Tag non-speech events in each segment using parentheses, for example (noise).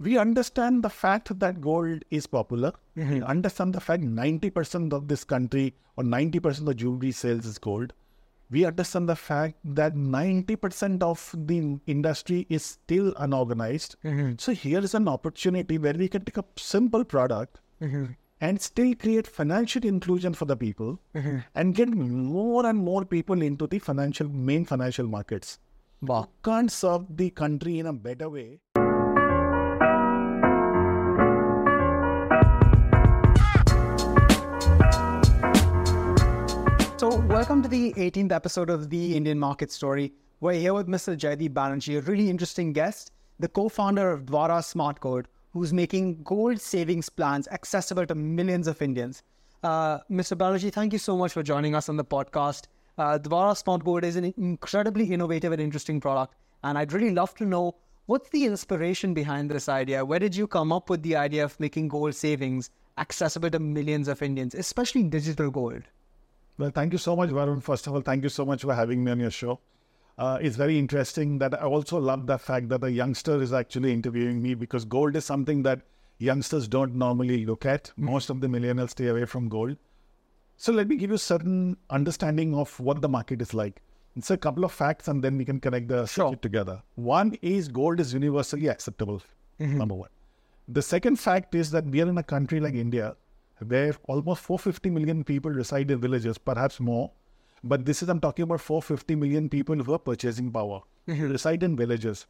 we understand the fact that gold is popular. We mm-hmm. understand the fact 90% of this country or 90% of jewelry sales is gold. We understand the fact that 90% of the industry is still unorganized. Mm-hmm. So here is an opportunity where we can take a simple product mm-hmm. and still create financial inclusion for the people and get more and more people into the financial main financial markets. Wow. Can't serve the country in a better way. Welcome to the 18th episode of the Indian Market Story. We're here with Mr. Jaydeep Banerjee, a really interesting guest, the co-founder of Dvara Smart Gold, who's making gold savings plans accessible to millions of Indians. Uh, Mr. Banerjee, thank you so much for joining us on the podcast. Uh, Dvara Smart Gold is an incredibly innovative and interesting product, and I'd really love to know what's the inspiration behind this idea. Where did you come up with the idea of making gold savings accessible to millions of Indians, especially digital gold? Well, thank you so much, Varun. First of all, thank you so much for having me on your show. Uh, it's very interesting that I also love the fact that a youngster is actually interviewing me because gold is something that youngsters don't normally look at. Most of the millennials stay away from gold. So let me give you certain understanding of what the market is like. It's a couple of facts, and then we can connect the Sure. together. One is gold is universally acceptable. Number one. The second fact is that we are in a country like India, where almost 450 million people reside in villages, perhaps more. But this is I'm talking about 450 million people who are purchasing power, mm-hmm. reside in villages.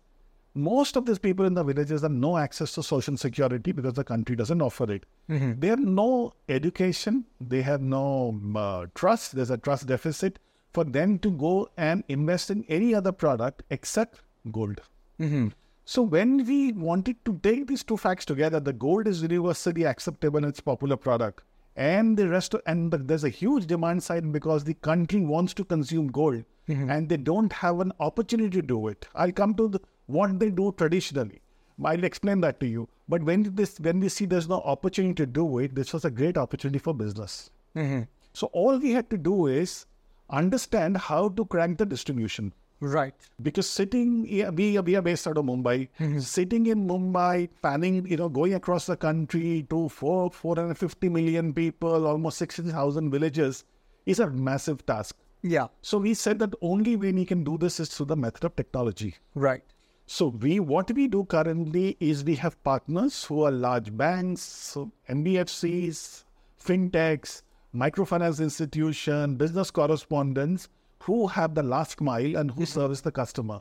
Most of these people in the villages have no access to social security because the country doesn't offer it. Mm-hmm. They have no education, they have no uh, trust, there's a trust deficit for them to go and invest in any other product except gold. Mm-hmm. So when we wanted to take these two facts together, the gold is universally acceptable and it's popular product. And the rest, and the, there's a huge demand side because the country wants to consume gold mm-hmm. and they don't have an opportunity to do it. I'll come to the, what they do traditionally. I'll explain that to you. But when this, when we see there's no opportunity to do it, this was a great opportunity for business. Mm-hmm. So all we had to do is understand how to crank the distribution Right. because sitting yeah, we we are based out of Mumbai. Hmm. Sitting in Mumbai, panning, you know, going across the country to four four hundred fifty million people, almost sixty thousand villages, is a massive task. Yeah. So we said that only way we can do this is through the method of technology. Right. So we what we do currently is we have partners who are large banks, NBFCs, fintechs, microfinance institution, business correspondents who have the last mile and who mm-hmm. service the customer.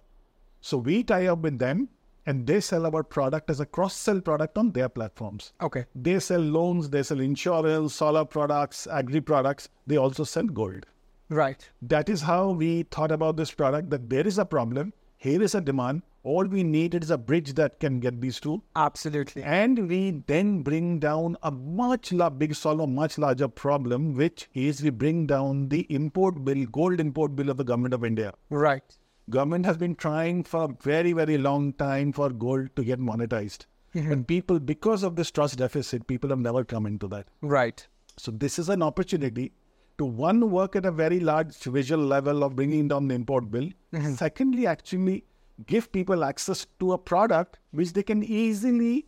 So we tie up with them and they sell our product as a cross sell product on their platforms. Okay. They sell loans, they sell insurance, solar products, agri products. They also sell gold. Right. That is how we thought about this product that there is a problem, here is a demand. All we need is a bridge that can get these two. Absolutely. And we then bring down a much la- big solve much larger problem, which is we bring down the import bill, gold import bill of the government of India. Right. Government has been trying for a very, very long time for gold to get monetized. Mm-hmm. And people, because of this trust deficit, people have never come into that. Right. So this is an opportunity to one work at a very large visual level of bringing down the import bill. Mm-hmm. Secondly, actually give people access to a product which they can easily.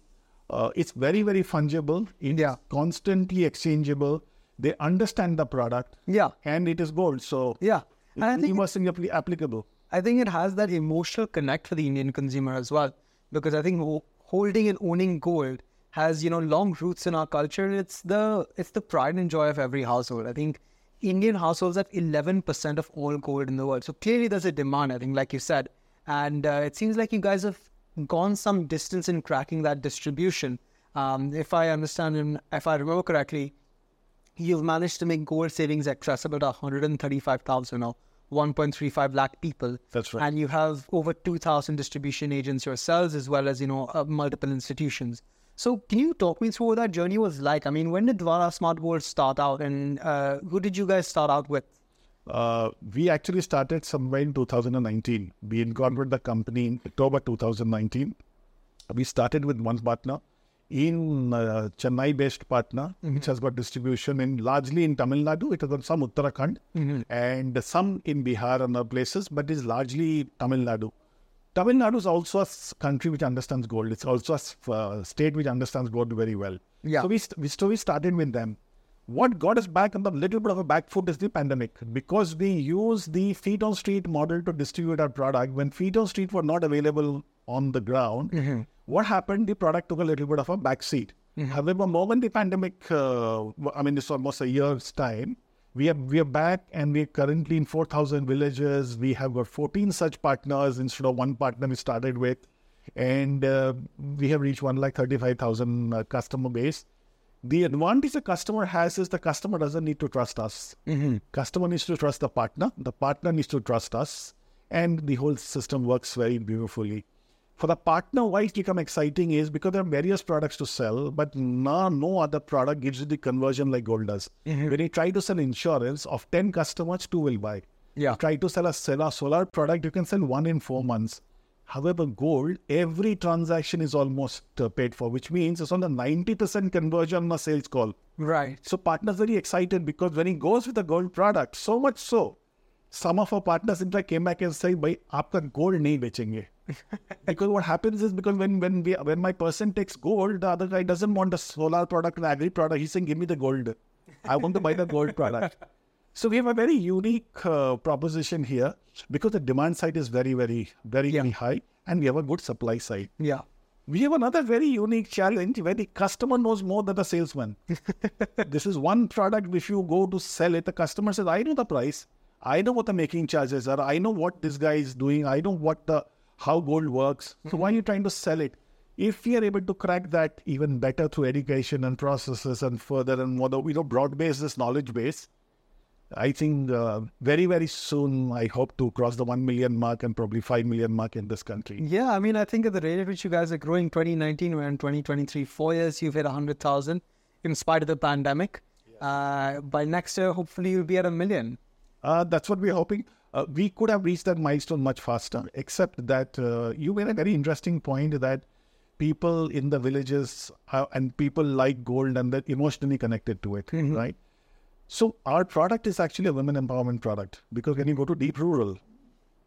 Uh, it's very very fungible. It's Yeah. constantly exchangeable. They understand the product, Yeah. and it is gold. So Yeah. And I it's think universally applicable. I think it has that emotional connect for the Indian consumer as well, because I think holding and owning gold has you know long roots in our culture. It's the it's the pride and joy of every household. I think Indian households have eleven percent of all gold in the world, so clearly there's a demand. I think, like you said, and uh, it seems like you guys have gone some distance in cracking that distribution. Um, if I understand and if I remember correctly, you've managed to make gold savings accessible to 135,000 or 1.35 lakh people. That's right. And you have over 2,000 distribution agents yourselves, as well as you know uh, multiple institutions. So, can you talk me through what that journey was like? I mean, when did Dvara Smart Gold start out, and uh, who did you guys start out with? Uh, we actually started somewhere in 2019. We incorporated the company in October 2019. We started with one partner in uh, Chennai-based partner, which has got distribution in largely in Tamil Nadu. It has got some Uttarakhand and some in Bihar and other places, but is largely Tamil Nadu. Tamil Nadu is also a country which understands gold. It's also a uh, state which understands gold very well. Yeah. So we, st- we, so we started with them. What got us back on the little bit of a back foot is the pandemic because we used the feet on street model to distribute our product. When feet on street were not available on the ground, what happened? The product took a little bit of a back seat. However, moment the pandemic, uh, I mean, it's almost a year's time. We are we are back, and we're currently in four thousand villages. We have got fourteen such partners instead of one partner we started with, and uh, we have reached one like thirty five thousand uh, customer base. The advantage the customer has is the customer doesn't need to trust us. Mm-hmm. Customer needs to trust the partner. The partner needs to trust us, and the whole system works very beautifully. For the partner, why it become exciting is because there are various products to sell, but no, no other product gives you the conversion like gold does. Mm-hmm. When you try to sell insurance, of 10 customers, two will buy. Yeah. Try to sell a solar, solar product, you can sell one in four months. However, gold, every transaction is almost uh, paid for, which means it's on a 90% conversion on a sales call. Right. So partners very excited because when he goes with a gold product, so much so, some of our partners in fact came back and say, "भाई आपका gold नहीं (laughs) बेचेंगे." because what happens is because when when we when my person takes gold, the other guy doesn't want a solar product and agri product. He's saying, "Give me the gold. I want to buy the gold product." (laughs) So we have a very unique uh, proposition here because the demand side is very very very very high, and we have a good supply side. Yeah. We have another very unique challenge where the customer knows more than the salesman. (laughs) this is one product, if you go to sell it, the customer says, I know the price. I know what the making charges are. I know what this guy is doing. I know what the how gold works. So why are you trying to sell it? If we are able to crack that even better through education and processes and further and more, you know, broad base this knowledge base, I think uh, very, very soon I hope to cross the 1 million mark and probably 5 million mark in this country. Yeah, I mean, I think at the rate at which you guys are growing, 2019, we're in 2023, four years, you've hit 100,000 in spite of the pandemic. Uh, by next year, hopefully, you'll be at a million. Uh, that's what we're hoping. Uh, we could have reached that milestone much faster, except that uh, you made a very interesting point that people in the villages uh, and people like gold and they're emotionally connected to it, right? So our product is actually a women empowerment product because when you go to deep rural,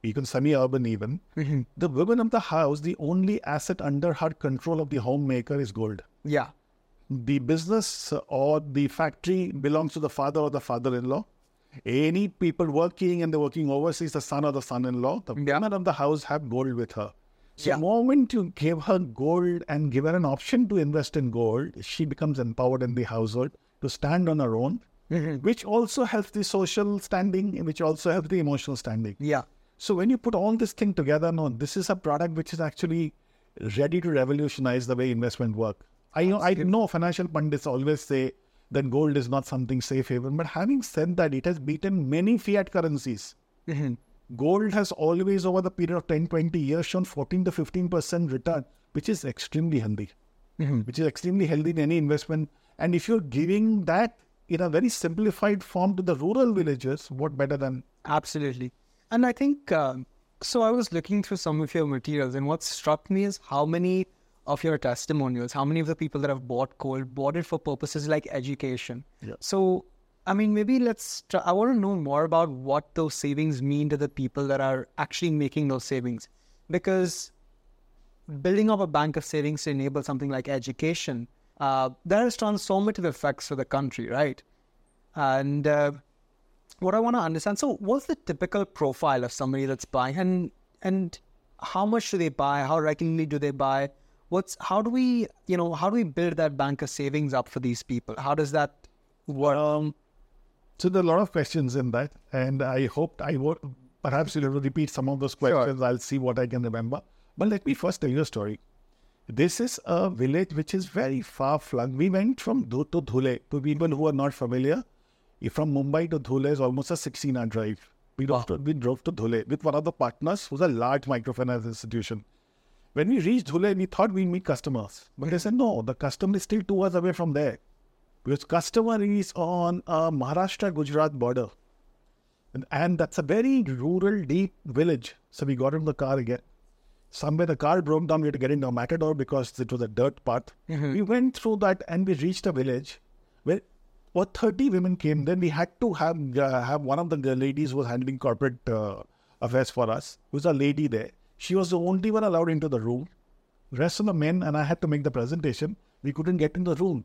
even semi-urban even, mm-hmm. the women of the house, the only asset under her control of the homemaker is gold Yeah. the business or the factory belongs to the father or the father-in-law. Any people working and they're working overseas, the son or the son-in-law, the Yeah. women of the house have gold with her. So Yeah. the moment you give her gold and give her an option to invest in gold, she becomes empowered in the household to stand on her own, Mm-hmm. which also helps the social standing, which also helps the emotional standing. Yeah. So when you put all this thing together, no, this is a product which is actually ready to revolutionize the way investment work. I know I know financial pundits always say that gold is not something safe haven, but having said that, it has beaten many fiat currencies. Mm-hmm. Gold has always over the period of 10, 20 years shown 14 to 15 percent return, which is extremely healthy. Mm-hmm. Which is extremely healthy in any investment. And if you're giving that in a very simplified form to the rural villages, what better than Absolutely. And I think, um, so I was looking through some of your materials, and what struck me is how many of your testimonials, how many of the people that have bought gold bought it for purposes like education. Yeah. So, I mean, maybe let's, try, I want to know more about what those savings mean to the people that are actually making those savings. Because building up a bank of savings to enable something like education, uh, that has transformative effects for the country, right? And uh, what I want to understand, so what's the typical profile of somebody that's buying, and and how much do they buy? How regularly do they buy? What's how do we, you know, how do we build that bank of savings up for these people? How does that work? Um, so there are a lot of questions in that, and I hope I would perhaps you'll repeat some of those questions. I'll see what I can remember. But let me first tell you a story. This is a village which is very far flung. We went from Dhut to Dhule. To people who are not familiar, from Mumbai to Dhule is almost a 16 hour drive. We drove, to, we drove to Dhule with one of the partners who's a large microfinance institution. When we reached Dhule, we thought we'd meet customers. But they said, no, the customer is still two hours away from there. Because customer is on uh, a Maharashtra-Gujarat border. And, and that's a very rural, deep village. So we got in the car again. Somewhere the car broke down. We had to get into a matador because it was a dirt path. We went through that and we reached a village where what 30 women came. Then we had to have uh, have one of the ladies who was handling corporate uh, affairs for us, who's a lady there. She was the only one allowed into the room. Rest of the men and I had to make the presentation. We couldn't get in the room,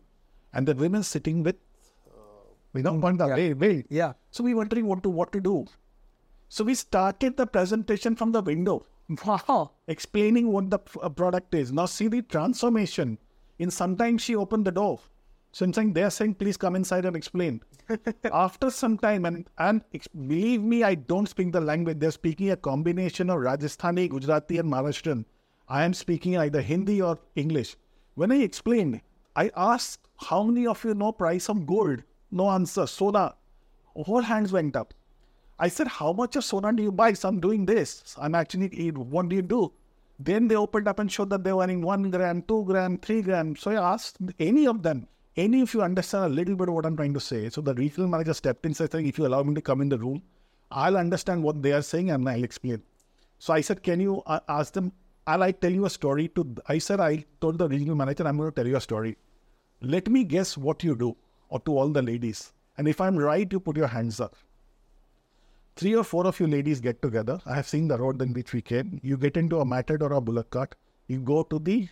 and the women sitting with, we don't want the Yeah. wait. Yeah. So we wondering what to what to do. So we started the presentation from the window, Wow. explaining what the uh, product is. Now see the transformation. In sometimes she opened the door. So I'm saying they're saying, please come inside and explain. (laughs) After some time, and and believe me, I don't speak the language. They're speaking a combination of Rajasthani, Gujarati, and Maharashtrian. I am speaking either Hindi or English. When I explained, I asked, how many of you know price of gold? No answer. Sona. All hands went up. I said, How much of Sona do you buy? So I'm doing this. I'm actually, what do you do? Then they opened up and showed that they were earning one gram, two gram, three gram. So I asked any of them, any if you understand a little bit of what I'm trying to say. So the regional manager stepped in and said, If you allow me to come in the room, I'll understand what they are saying and I'll explain. So I said, Can you uh, ask them? I'll I tell you a story to. I said, I told the regional manager, I'm going to tell you a story. Let me guess what you do, or to all the ladies. And if I'm right, you put your hands up three or four of you ladies get together. I have seen the road in which we came. You get into a matador or a bullock cart. You go to the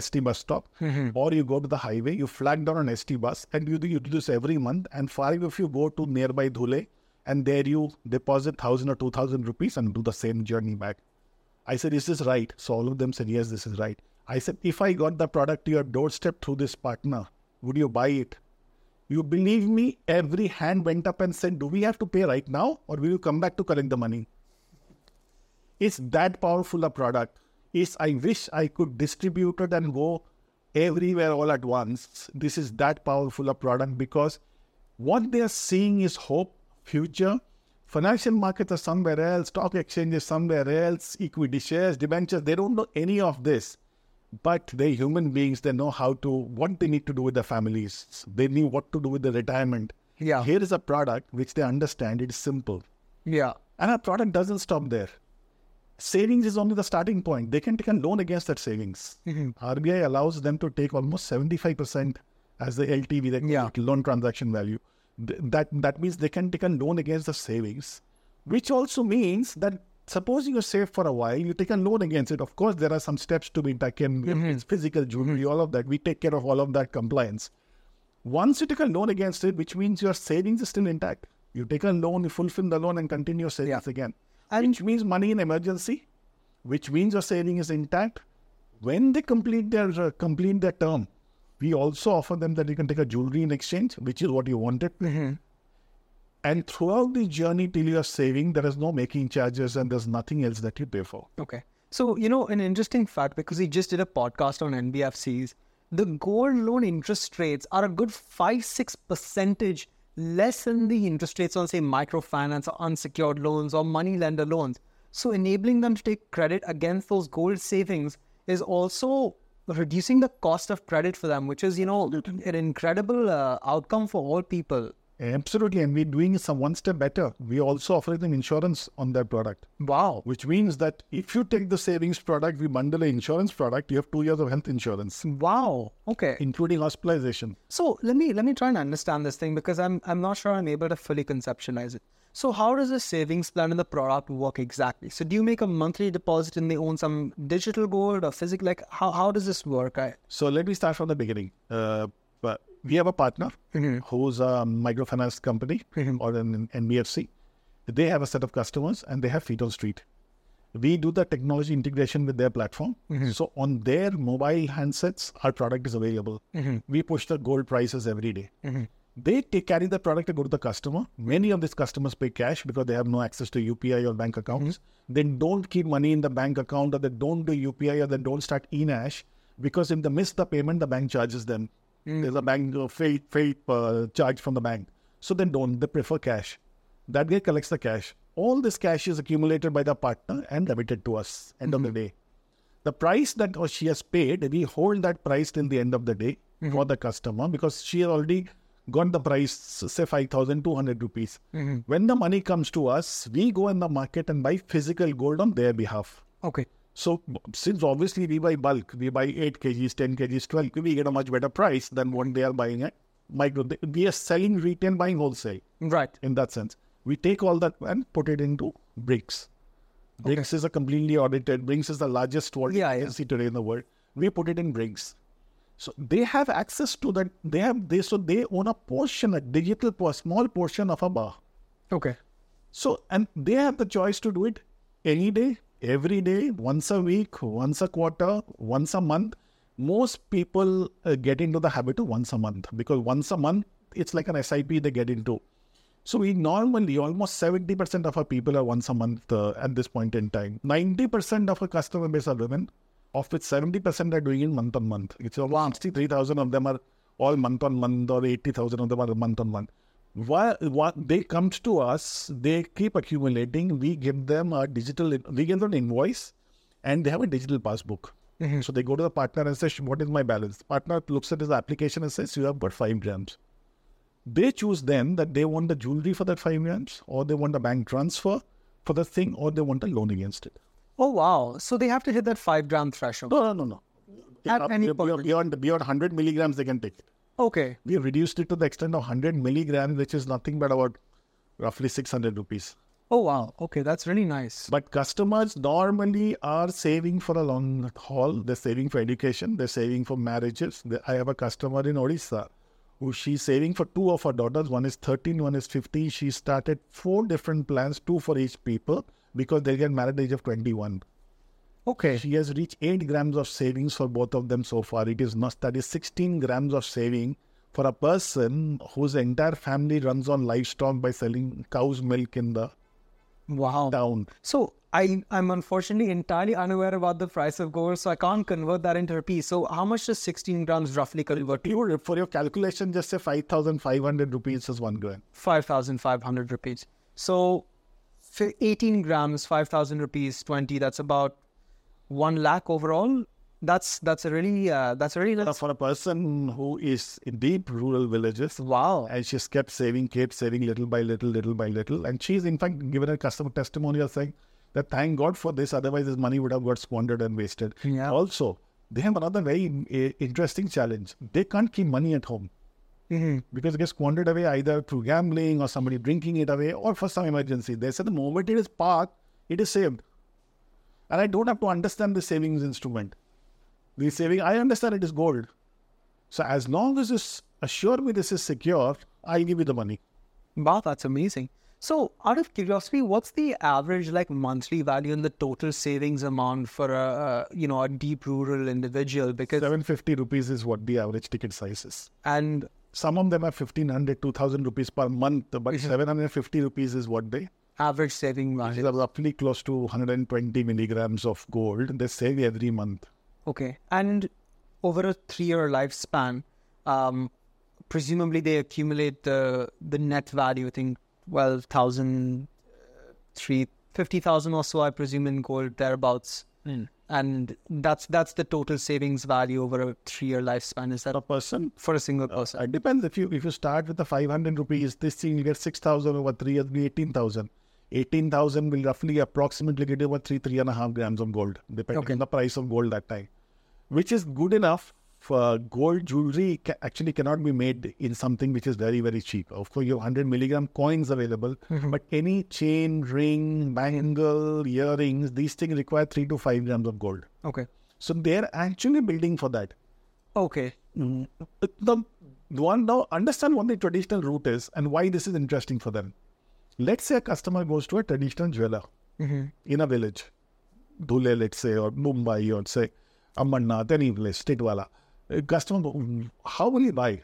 ST bus stop, mm-hmm. or you go to the highway. You flag down an ST bus, and you do, you do this every month. And five of you go to nearby Dhule, and there you deposit thousand or two thousand rupees and do the same journey back. I said, "Is this right?" So all of them said, "Yes, this is right." I said, "If I got the product to your doorstep through this partner, would you buy it?" You believe me, every hand went up and said, Do we have to pay right now or will you come back to collect the money? It's that powerful a product. It's I wish I could distribute it and go everywhere all at once. This is that powerful a product because what they are seeing is hope, future. Financial markets are somewhere else, stock exchanges somewhere else, equity shares, debentures, they don't know any of this but they're human beings they know how to what they need to do with their families. They knew what to do with the retirement. Yeah. here is a product which they understand. It's simple. Yeah. and our product doesn't stop there. Savings is only the starting point. They can take a loan against that savings. Mm-hmm. Rbi allows them to take almost 75% as the ltv call Yeah. loan transaction value. Th- that that means they can take a loan against the savings which also means that suppose you save for a while you take a loan against it. Of course there are some steps to be taken it's physical jewelry all of that. We take care of all of that compliance. Once you take a loan against it which means your savings is still intact you take a loan you fulfill the loan and continue your savings Yeah. again. And- which means money in emergency which means your saving is intact. When they complete their uh, complete their term we also offer them that you can take a jewelry in exchange which is what you wanted and throughout the journey till you're saving there is no making charges and there's nothing else that you pay for Okay. So, you know, an interesting fact because we just did a podcast on NBFCs, the gold loan interest rates are a good 5 6 percentage less than the interest rates on, say, microfinance or unsecured loans or money lender loans. So, enabling them to take credit against those gold savings is also reducing the cost of credit for them, which is, you know, an incredible uh, outcome for all people. Absolutely and we're doing some one step better we also offer them insurance on their product Wow. which means that if you take the savings product we bundle an insurance product you have two years of health insurance Wow. Okay. including hospitalization So let me let me try and understand this thing because I'm I'm not sure I'm able to fully conceptualize it. So how does the savings plan and the product work exactly? So do you make a monthly deposit and they own some digital gold or physical? Like how, how does this work? I, So let me start from the beginning. Uh, but we have a partner mm-hmm. who's a microfinance company mm-hmm. or an NBFC. They have a set of customers and they have feet on street. We do the technology integration with their platform. Mm-hmm. So on their mobile handsets, our product is available. We push the gold prices every day. They take, carry the product and go to the customer. Many of these customers pay cash because they have no access to UPI or bank accounts. They don't keep money in the bank account or they don't do UPI or they don't start eNACH because if they miss the payment, the bank charges them. There's a bank uh, fee, fee uh, charge from the bank. So they don't. They prefer cash. That guy collects the cash. All this cash is accumulated by the partner and remitted to us. End of the day. The price that uh, she has paid, we hold that price till the end of the day for the customer because she has already got the price, say 5,200 rupees. When the money comes to us, we go in the market and buy physical gold on their behalf. okay. So, since obviously we buy bulk, we buy 8 kgs, 10 kgs, 12, we get a much better price than what they are buying at micro. We are selling retail, buying wholesale Right. in that sense. We take all that and put it into bricks. Brinks is a completely audited. Brinks is the largest wallet Yeah, yeah. agency today in the world. We put it in Brinks. So they have access to that. They have they so they own a portion, a digital, a small portion of a bar. Okay. So, and they have the choice to do it any day, every day, once a week, once a quarter, once a month. Most people uh, get into the habit of once a month because once a month, it's like an SIP they get into. So, we normally, almost 70% of our people are once a month uh, at this point in time. 90% of our customer base are women, of which 70% are doing it month on month. It's almost 63,000 of them are all month on month, or 80,000 of them are month on month why, what they comes to us they keep accumulating. We give them a digital we give them an invoice and they have a digital passbook. Mm-hmm. So they go to the partner and say what is my balance? Partner looks at his application and says you have got 5 grams. They choose then that they want the jewelry for that 5 grams or they want a bank transfer for the thing or they want a loan against it. Oh wow! So they have to hit that five gram threshold. no no no no. At Up- any beyond, beyond beyond 100 milligrams they can take. it Okay. we have reduced it to the extent of 100 milligrams which is nothing but about roughly 600 rupees Oh wow. Okay, that's really nice. But customers normally are saving for a long haul. They're saving for education. They're saving for marriages. I have a customer in Odisha who she's saving for two of her daughters. One is 13, one is 15. She started four different plans, two for each people, because they get married at the age of 21. Okay. She has reached 8 grams of savings for both of them so far. It is not, that is 16 grams of saving for a person whose entire family runs on livestock by selling cow's milk in the Wow. town. So I I'm unfortunately entirely unaware about the price of gold, so I can't convert that into rupees. So how much does 16 grams roughly convert to? You for your calculation, just say 5,500 rupees is one gram. 5,500 rupees. So 18 grams, 5,000 rupees, 20. That's about one lakh overall. That's that's a really uh, that's a really nice. For a person who is in deep rural villages, Wow. and she's kept saving, kept saving little by little, little by little. And she's, in fact, given a customer testimonial saying that thank God for this, otherwise, this money would have got squandered and wasted. Yeah. Also, they have another very uh, interesting challenge. They can't keep money at home. Mhm. because it gets squandered away either through gambling or somebody drinking it away or for some emergency. They say the moment it is parked, it is saved. And I don't have to understand the savings instrument. The saving, I understand it is gold. So as long as it's assure me this is secure, I'll give you the money. Wow, that's amazing. So, out of curiosity, what's the average like monthly value in the total savings amount for a, a you know a deep rural individual? Because 750 rupees is what the average ticket size is. and Some of them are 1500, 2000 rupees per month, but mm-hmm. 750 rupees is what they average saving which value. is roughly close to 120 milligrams of gold. They save every month. Okay, and over a three-year lifespan, um, presumably they accumulate the the net value. I think twelve thousand, three fifty thousand or so. I presume in gold thereabouts. And that's that's the total savings value over a three-year lifespan. Is that A person for a single Uh, person? it depends. If you if you start with the 500 rupees, this thing you get 6,000 over three years, be 18,000. 18,000 will roughly approximately get about three, three and a half grams of gold, depending Okay. on the price of gold that time, which is good enough for gold jewelry. Ca- actually, cannot be made in something which is very, very cheap. Of course, you have 100 milligram coins available, mm-hmm. but any chain, ring, bangle, earrings, these things require three to five grams of gold. Okay. So they're actually building for that. Okay. Mm, the the one now understand what the traditional route is and why this is interesting for them. Let's say a customer goes to a traditional jeweler in a village, Dhule, let's say, or Mumbai, or say Ambernath, any place, Titwala. A customer, "Mm, how will you buy?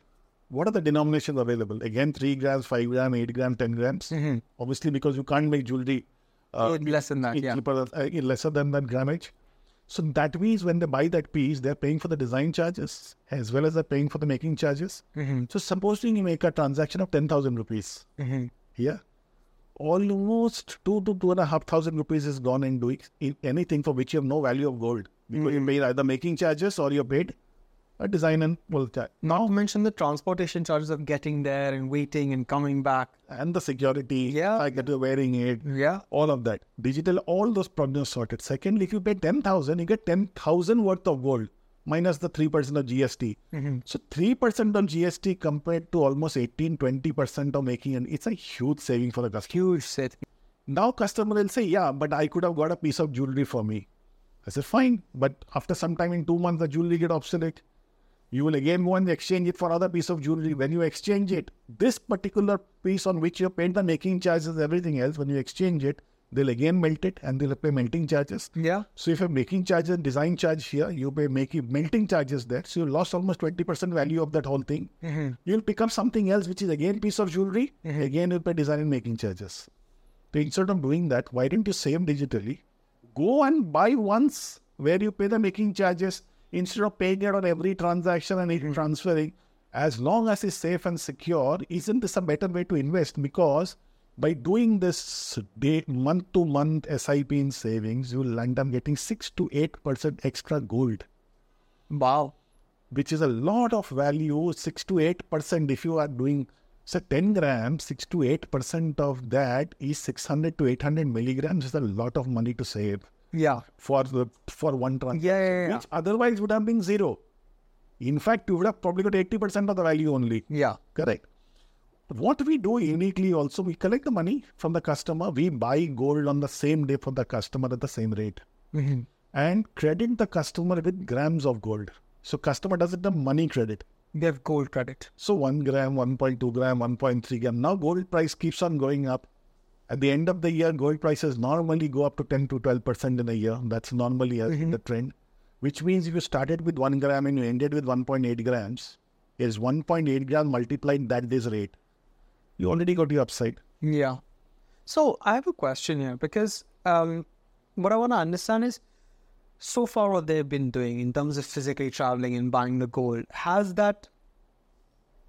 What are the denominations available? Again, 3 grams, 5 grams, 8 grams, 10 grams. Obviously, because you can't make jewelry uh, Less than that, in yeah. cheaper, uh, in lesser than that grammage. So that means when they buy that piece, they're paying for the design charges as well as they're paying for the making charges. So supposing you make a transaction of 10,000 rupees here, almost two to two and a half thousand rupees is gone in doing in anything for which you have no value of gold because you hmm. paid either making charges or you paid a design and well charge. Not to mention the transportation charges of getting there and waiting and coming back. and the security, Yeah. I get you wearing it, Yeah. all of that. Digital, all those problems sorted. Secondly, if you pay 10,000, you get 10,000 worth of gold minus the 3% of GST. Mm-hmm. So 3% on GST compared to almost 18, 20% of making, and it's a huge saving for the customer. Huge set. Now customer will say, yeah, but I could have got a piece of jewelry for me. I said, fine, but after some time in two months, the jewelry get obsolete. You will again go and exchange it for other piece of jewelry. When you exchange it, this particular piece on which you paid the making charges, everything else, when you exchange it, they'll again melt it and they'll pay melting charges. Yeah. So if you're making charges, design charge here, you pay making melting charges there. So you lost almost 20% value of that whole thing. Mm-hmm. You'll pick up something else, which is again piece of jewelry. Mm-hmm. Again, you'll pay design and making charges. So instead of doing that, why don't you save digitally? Go and buy once where you pay the making charges instead of paying it on every transaction and it mm-hmm. transferring. As long as it's safe and secure, isn't this a better way to invest? Because by doing this day month to month SIP in savings, you will end up getting six to eight percent extra gold, Wow. which is a lot of value. Six to eight percent if you are doing so 10 grams, 6 to 8% of that is 600 to 800 milligrams is a lot of money to save Yeah. for the for one transaction, Yeah, yeah, yeah. which otherwise would have been zero. In fact, you would have probably got 80% of the value only. Yeah. Correct. What we do uniquely also, we collect the money from the customer, we buy gold on the same day for the customer at the same rate Mhm. and credit the customer with grams of gold. So customer doesn't have money credit. They have gold credit. So 1 gram, 1.2 gram, 1.3 gram. Now gold price keeps on going up. At the end of the year, gold prices normally go up to 10 to 12% in a year. That's normally uh, the trend. Which means if you started with 1 gram and you ended with 1.8 grams, is 1.8 gram multiplied that this rate. You already got your upside. Yeah. So I have a question here because um, what I want to understand is so far what they've been doing in terms of physically traveling and buying the gold, has that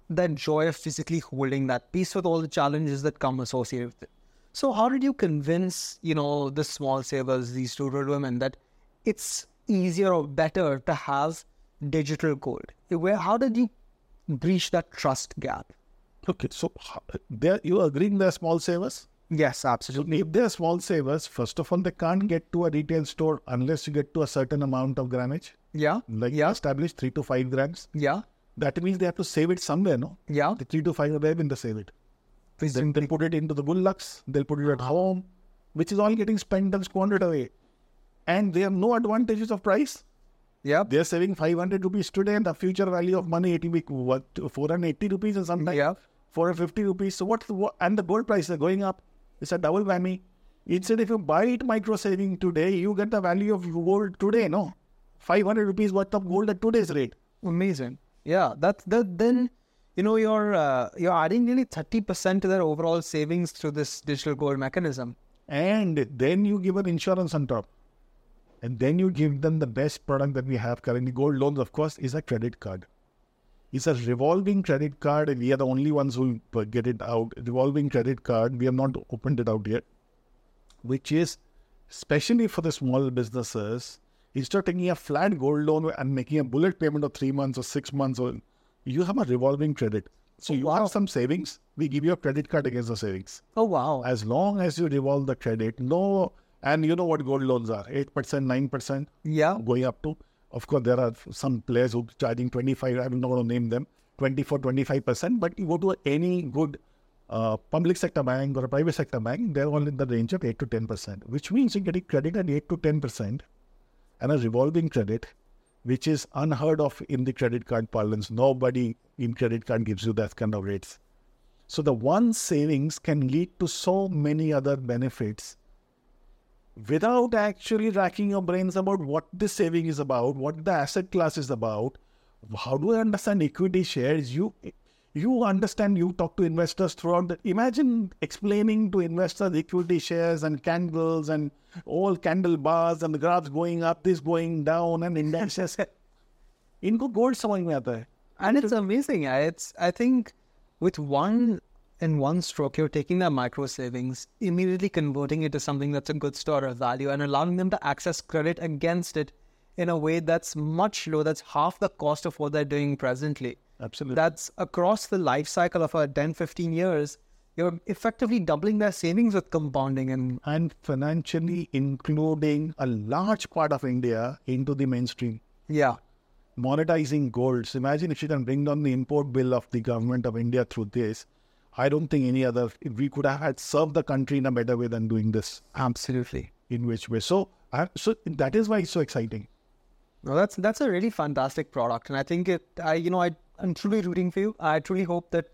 that joy of physically holding that piece with all the challenges that come associated with it? So how did you convince, you know, the small savers, these rural women, that it's easier or better to have digital gold? Where how did you breach that trust gap? Okay, so there you agreeing they're small savers? Yes, absolutely. If they're small savers, first of all, they can't get to a retail store unless you get to a certain amount of grammage, Yeah. like Yeah. established three to five grams. Yeah. That means they have to save it somewhere, no? Yeah. The three to five, where will they save it? Then they'll put it into the bullocks, they'll put it at uh-huh. home, which is all getting spent and squandered away. And they have no advantages of price. Yeah. They're saving 500 rupees today, and the future value of money, it will be what, 480 rupees or something? Yeah. 450 rupees. So what's the, what, and the gold price is going up. It's a double whammy. Instead, if you buy it micro saving today, you get the value of gold today, no? 500 rupees worth of gold at today's rate. Amazing. Yeah, that's that. Then you know you're uh, you're adding nearly thirty percent to their overall savings through this digital gold mechanism. And then you give an insurance on top. And then you give them the best product that we have currently. Gold loans, of course, is a credit card. It's a revolving credit card. And we are the only ones who get it out. Revolving credit card. We have not opened it out yet. Which is especially for the small businesses. Instead of taking a flat gold loan and making a bullet payment of three months or six months, or you have a revolving credit. So you have some savings. We give you a credit card against the savings Oh wow! as long as you revolve the credit, no, and you know what gold loans are 8%, 9%, yeah, going up to. Of course, there are some players who are charging 25, I'm not going to name them, 24, 25%, but you go to any good uh, public sector bank or a private sector bank, they're all in the range of 8 to 10%, which means you're getting credit at 8 to 10% and a revolving credit, which is unheard of in the credit card parlance. Nobody in credit card gives you that kind of rates. So the one savings can lead to so many other benefits without actually racking your brains about what this saving is about, what the asset class is about. How do I understand equity shares? You you understand you talk to investors throughout the imagine explaining to investors equity shares and candles and all candle bars and the graphs going up, this going down and indexes. (laughs) इनको gold समझ में आता है and it's amazing. yeah. It's I think with one in one stroke, you're taking their micro savings, immediately converting it to something that's a good store of value, and allowing them to access credit against it in a way that's much lower. That's half the cost of what they're doing presently. Absolutely. That's across the life cycle of a 10, 15 years. You're effectively doubling their savings with compounding and and financially including a large part of India into the mainstream. yeah, monetizing gold. So imagine if you can bring down the import bill of the government of India through this. I don't think any other we could have had served the country in a better way than doing this. Absolutely. In which way? So, I, so that is why it's so exciting. No, that's that's a really fantastic product, and I think it. I you know I I'm truly rooting for you. I truly hope that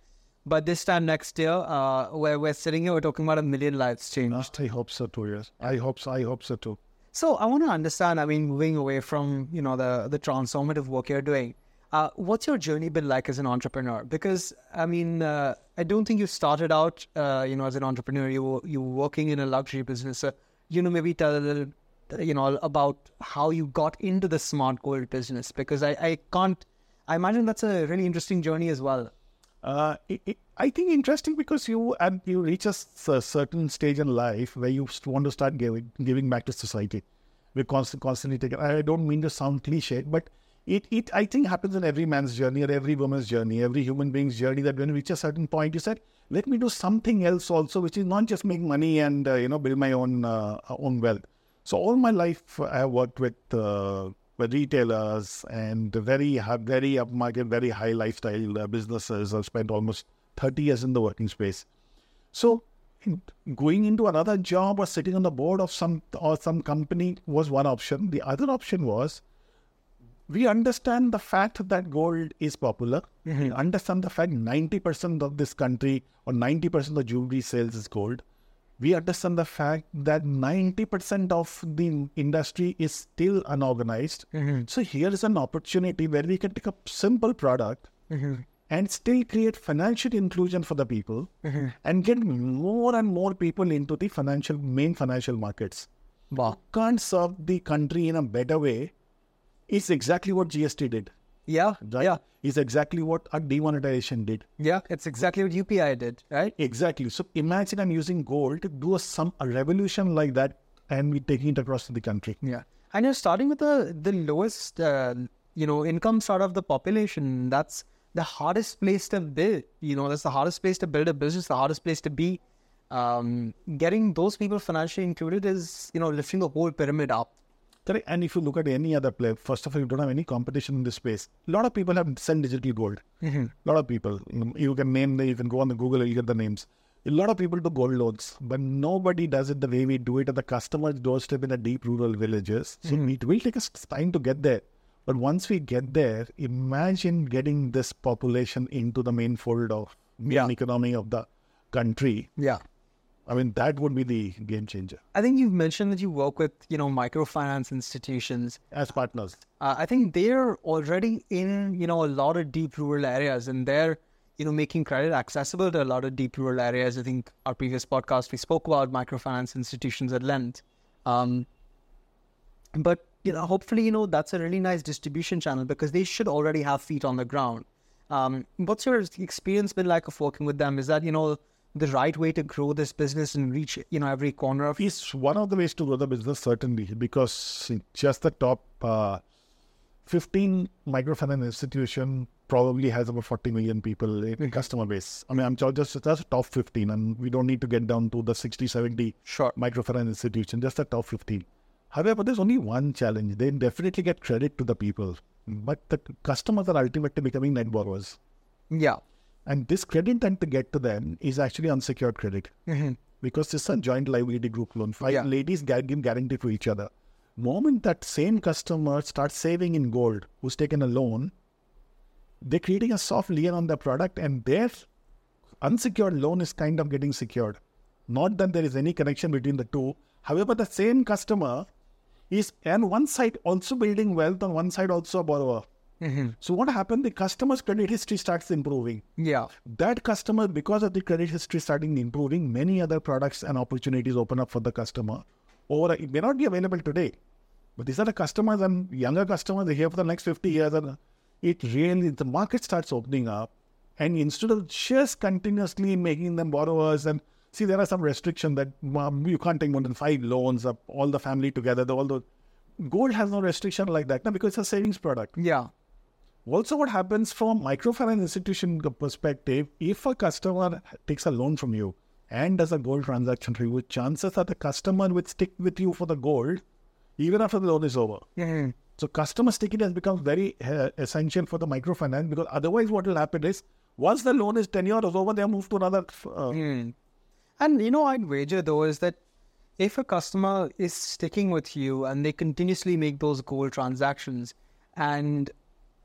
by this time next year, uh, where we're sitting here, we're talking about a million lives changed. I hope so too. Yes, I hope so. I hope so too. So I want to understand. I mean, moving away from you know the the transformative work you're doing, uh, what's your journey been like as an entrepreneur? Because I mean, uh, I don't think you started out, uh, you know, as an entrepreneur. You were you were working in a luxury business. So, you know, maybe tell a little, you know, about how you got into the smart gold business. Because I, I can't. I imagine that's a really interesting journey as well. Uh, it, it, I think interesting because you and you reach a, a certain stage in life where you want to start giving giving back to society. We're constantly constantly taking. I don't mean to sound cliche, but it, it I think happens in every man's journey or every woman's journey, every human being's journey that when you reach a certain point, you said, let me do something else also, which is not just make money and, uh, you know, build my own, uh, own wealth. So all my life I have worked with, uh, with retailers and very, very upmarket, very high lifestyle uh, businesses. I've spent almost 30 years in the working space. So going into another job or sitting on the board of some or some company was one option. The other option was we understand the fact that gold is popular. Mm-hmm. We understand the fact 90% of this country or 90% of jewelry sales is gold. We understand the fact that 90% of the industry is still unorganized. Mm-hmm. So here is an opportunity where we can take a simple product mm-hmm. and still create financial inclusion for the people mm-hmm. and get more and more people into the financial main financial markets. Wow. You can't serve the country in a better way is exactly what GST did. Yeah. Right? Yeah. Is exactly what a demonetization did. Yeah. It's exactly what UPI did, right? Exactly. So imagine I'm using gold to do a, some a revolution like that and we're taking it across the country. Yeah. And you're starting with the the lowest, uh, you know, income sort of the population. That's the hardest place to build. You know, that's the hardest place to build a business. The hardest place to be. Um, getting those people financially included is, you know, lifting the whole pyramid up. Correct. And if you look at any other player, first of all, you don't have any competition in this space. A lot of people have sent digital gold. A mm-hmm. lot of people. You can name them, you can go on the Google, you get the names. A lot of people do gold loans, but nobody does it the way we do it at the customer's doorstep in the deep rural villages. So mm-hmm. it will take us time to get there. But once we get there, imagine getting this population into the main fold of yeah. economy of the country. Yeah. I mean, that would be the game changer. I think you've mentioned that you work with, you know, microfinance institutions as partners. Uh, I think they're already in, you know, a lot of deep rural areas, and they're, you know, making credit accessible to a lot of deep rural areas. I think our previous podcast we spoke about microfinance institutions at length. Um, but you know, hopefully, you know, that's a really nice distribution channel because they should already have feet on the ground. Um, what's your experience been like of working with them? Is that you know the right way to grow this business and reach you know every corner of it's one of the ways to grow the business certainly because just the top uh, 15 microfinance institution probably has about 40 million people in mm-hmm. customer base. I mean i'm just just top 15 and we don't need to get down to the 60 70 sure. microfinance institution just the top 15 however there's only one challenge. They definitely get credit to the people but the customers are ultimately becoming net borrowers. Yeah and this credit that to get to them is actually unsecured credit mm-hmm. because it's a joint liability group loan. Five yeah. ladies give guarantee to each other. Moment that same customer starts saving in gold, who's taken a loan, they're creating a soft lien on the product, and their unsecured loan is kind of getting secured. Not that there is any connection between the two. However, the same customer is on one side also building wealth, on one side also a borrower. Mm-hmm. So what happened? The customer's credit history starts improving. Yeah. That customer, because of the credit history starting improving, many other products and opportunities open up for the customer. Or it may not be available today, but these are the customers and younger customers. They're here for the next 50 years, and it really the market starts opening up. And instead of just continuously making them borrowers and see, there are some restrictions that um, you can't take more than five loans, up all the family together. All the gold has no restriction like that now because it's a savings product. Yeah. Also, what happens from microfinance institution perspective, if a customer takes a loan from you and does a gold transaction for you, chances are the customer will stick with you for the gold even after the loan is over. Mm-hmm. So customer stickiness becomes very uh, essential for the microfinance because otherwise what will happen is Once the loan is 10 years over, they move to another. Uh, Hmm. And you know, I'd wager though is that if a customer is sticking with you and they continuously make those gold transactions, and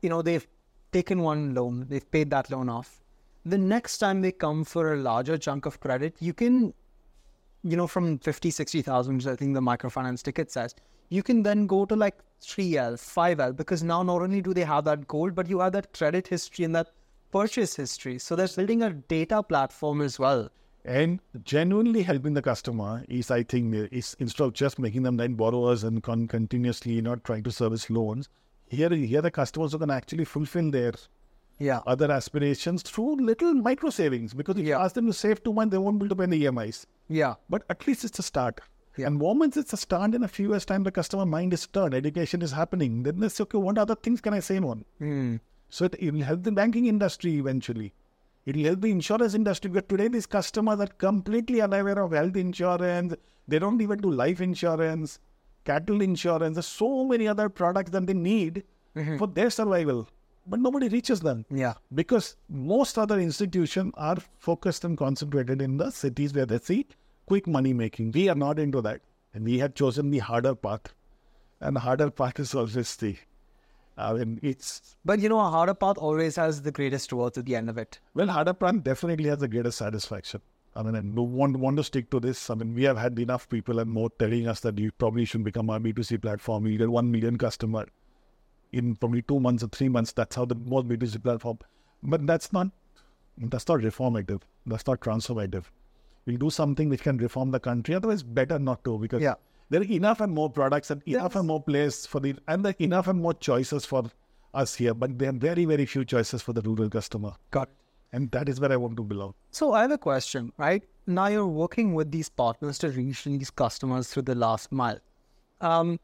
you know they've taken one loan, they've paid that loan off, the next time they come for a larger chunk of credit, you can, you know, from 50, 60,000, which I think the microfinance ticket says, you can then go to like 3L, 5L, because now not only do they have that gold, but you have that credit history and that purchase history. So they're building a data platform as well. and genuinely helping the customer is, I think, is instead of just making them like borrowers and con- continuously not trying to service loans, here, here the customers are going to actually fulfill their Yeah. other aspirations through little micro savings. Because if you ask them to save two months, they won't be able to pay the EMIs. Yeah. But at least it's a start. Yeah. And moments it's a start in a few years' time, the customer mind is turned, education is happening. Then they say, okay, what other things can I save on? Hmm. So it, it will help the banking industry eventually. It will help the insurance industry. But today, these customers are completely unaware of health insurance. They don't even do life insurance, cattle insurance. There's so many other products that they need mm-hmm. for their survival. But nobody reaches them Yeah. because most other institutions are focused and concentrated in the cities where they see quick money making. We are not into that. And we have chosen the harder path. And the harder path is always the, I mean, it's But you know, a harder path always has the greatest rewards at the end of it. Well, harder path definitely has the greatest satisfaction. I mean, and no want want to stick to this. I mean, we have had enough people and more telling us that you probably should become a B2C platform. You get one million customer in probably two months or three months. That's how the most B2C platform. But that's not that's not reformative. That's not transformative. We'll do something which can reform the country. Otherwise, better not to because Yeah. there are enough and more products and enough Yes. and more place for the and there enough and more choices for us here. But there are very very few choices for the rural customer. Got And that is where I want to belong. So I have a question, right? Now you're working with these partners to reach these customers through the last mile. Um,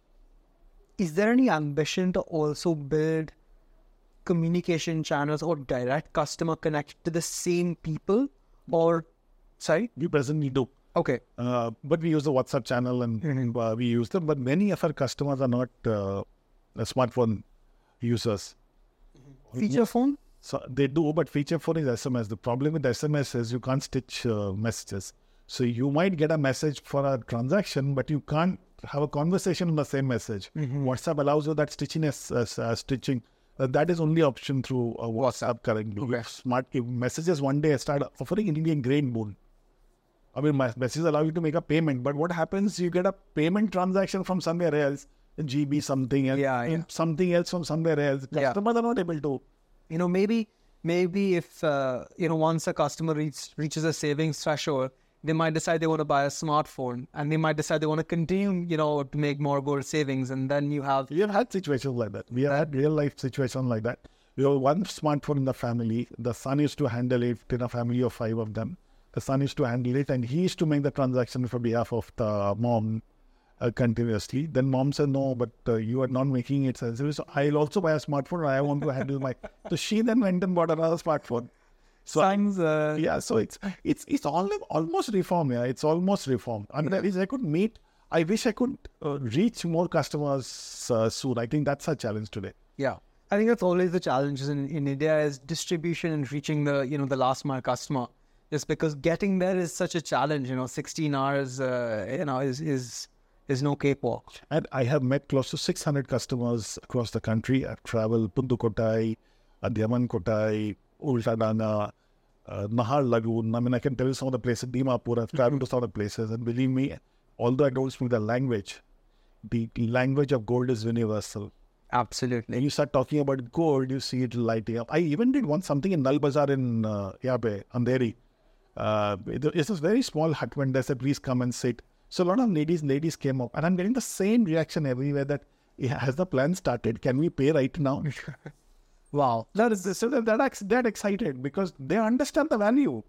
is there any ambition to also build communication channels or direct customer connect to the same people? Or, sorry? We presently do. Okay. Uh, but we use the WhatsApp channel and uh, we use them. But many of our customers are not uh, smartphone users. Feature phone? So they do, but feature phone is SMS. The problem with SMS is you can't stitch uh, messages. So you might get a message for a transaction, but you can't have a conversation on the same message. WhatsApp allows you that stitching as, as, uh, stitching. Uh, that is only option through uh, WhatsApp currently. Okay. Smart messages one day start offering Indian grain boon. I mean, my messages allow you to make a payment, but what happens? You get a payment transaction from somewhere else, GB something else, Yeah, yeah. something else from somewhere else. Yeah. Customers are not able to. You know maybe maybe if uh, you know once a customer reach, reaches a savings threshold they might decide they want to buy a smartphone and they might decide they want to continue you know to make more gold savings and then you have We have had situations like that. We have had real life situations like that. We have one smartphone in the family. The son used to handle it in a family of five of them. The son used to handle it and he used to make the transaction for behalf of the mom uh, continuously. Then mom said, No, but uh, you are not making it. So so I'll also buy a smartphone. I want to handle my. (laughs) So she then went and bought another smartphone. So signs uh, yeah, so it's it's it's all almost reform. Yeah, it's almost reform. I mean, I wish I could meet. I wish I could uh, reach more customers uh, soon. I think that's a challenge today. yeah i think that's always the challenges in, in india is distribution and reaching the you know the last mile customer just because getting there is such a challenge you know 16 hours uh, you know is is is no cakewalk And I have met close to 600 customers across the country. I've traveled Pundukotai, Adiyaman Kotai, Ultadanga, uh, Naharlagun. I mean, I can tell you some of the places, Dimapur. I've traveled to some of the places. And believe me, although I don't speak the language, the language of gold is universal. absolutely When you start talking about gold, you see it lighting up. I even did one something in Nal Bazaar in uh, Yabe, Andheri. Uh, it's a very small hut when they said, please come and sit. So a lot of ladies, ladies came up, and I'm getting the same reaction everywhere that "Yeah, has the plan started? Can we pay right now? (laughs) wow that is so that that that excited because they understand the value.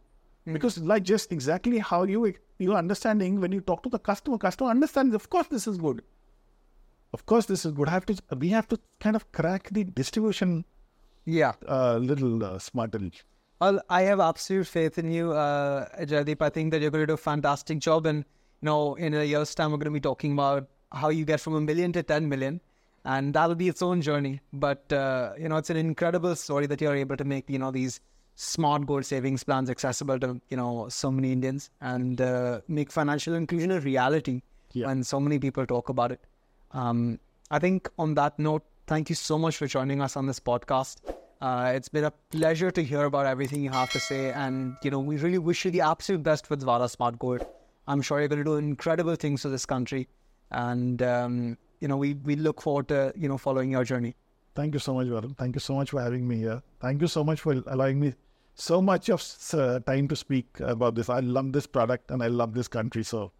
Because like just exactly how you you understanding when you talk to the customer, customer understands. Of course, this is good. Of course, this is good. I have to we have to kind of crack the distribution yeah a little uh, smartly. Well, I have absolute faith in you, uh, Jaydeep. I think that you're going to do a fantastic job. And, know, in a year's time, we're going to be talking about how you get from a million to 10 million. And that'll be its own journey. But, uh, you know, it's an incredible story that you're able to make, you know, these smart gold savings plans accessible to you know so many Indians and uh, make financial inclusion a reality Yeah. when so many people talk about it. Um, I think on that note, thank you so much for joining us on this podcast. Uh, it's been a pleasure to hear about everything you have to say, and you know we really wish you the absolute best with Dvara Smart Gold. I'm sure you're going to do incredible things for this country, and um, you know we we look forward to you know following your journey. Thank you so much, Varun. Thank you so much for having me here. Thank you so much for allowing me so much of uh, time to speak about this. I love this product and I love this country. So,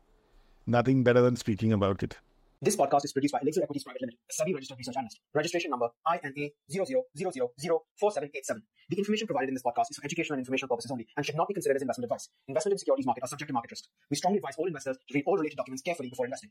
nothing better than speaking about it. This podcast is produced by Elixir Equities Private Limited, a SEBI registered research analyst. Registration number INA 000004787. The information provided in this podcast is for educational and informational purposes only and should not be considered as investment advice. Investment in securities market are subject to market risk. We strongly advise all investors to read all related documents carefully before investing.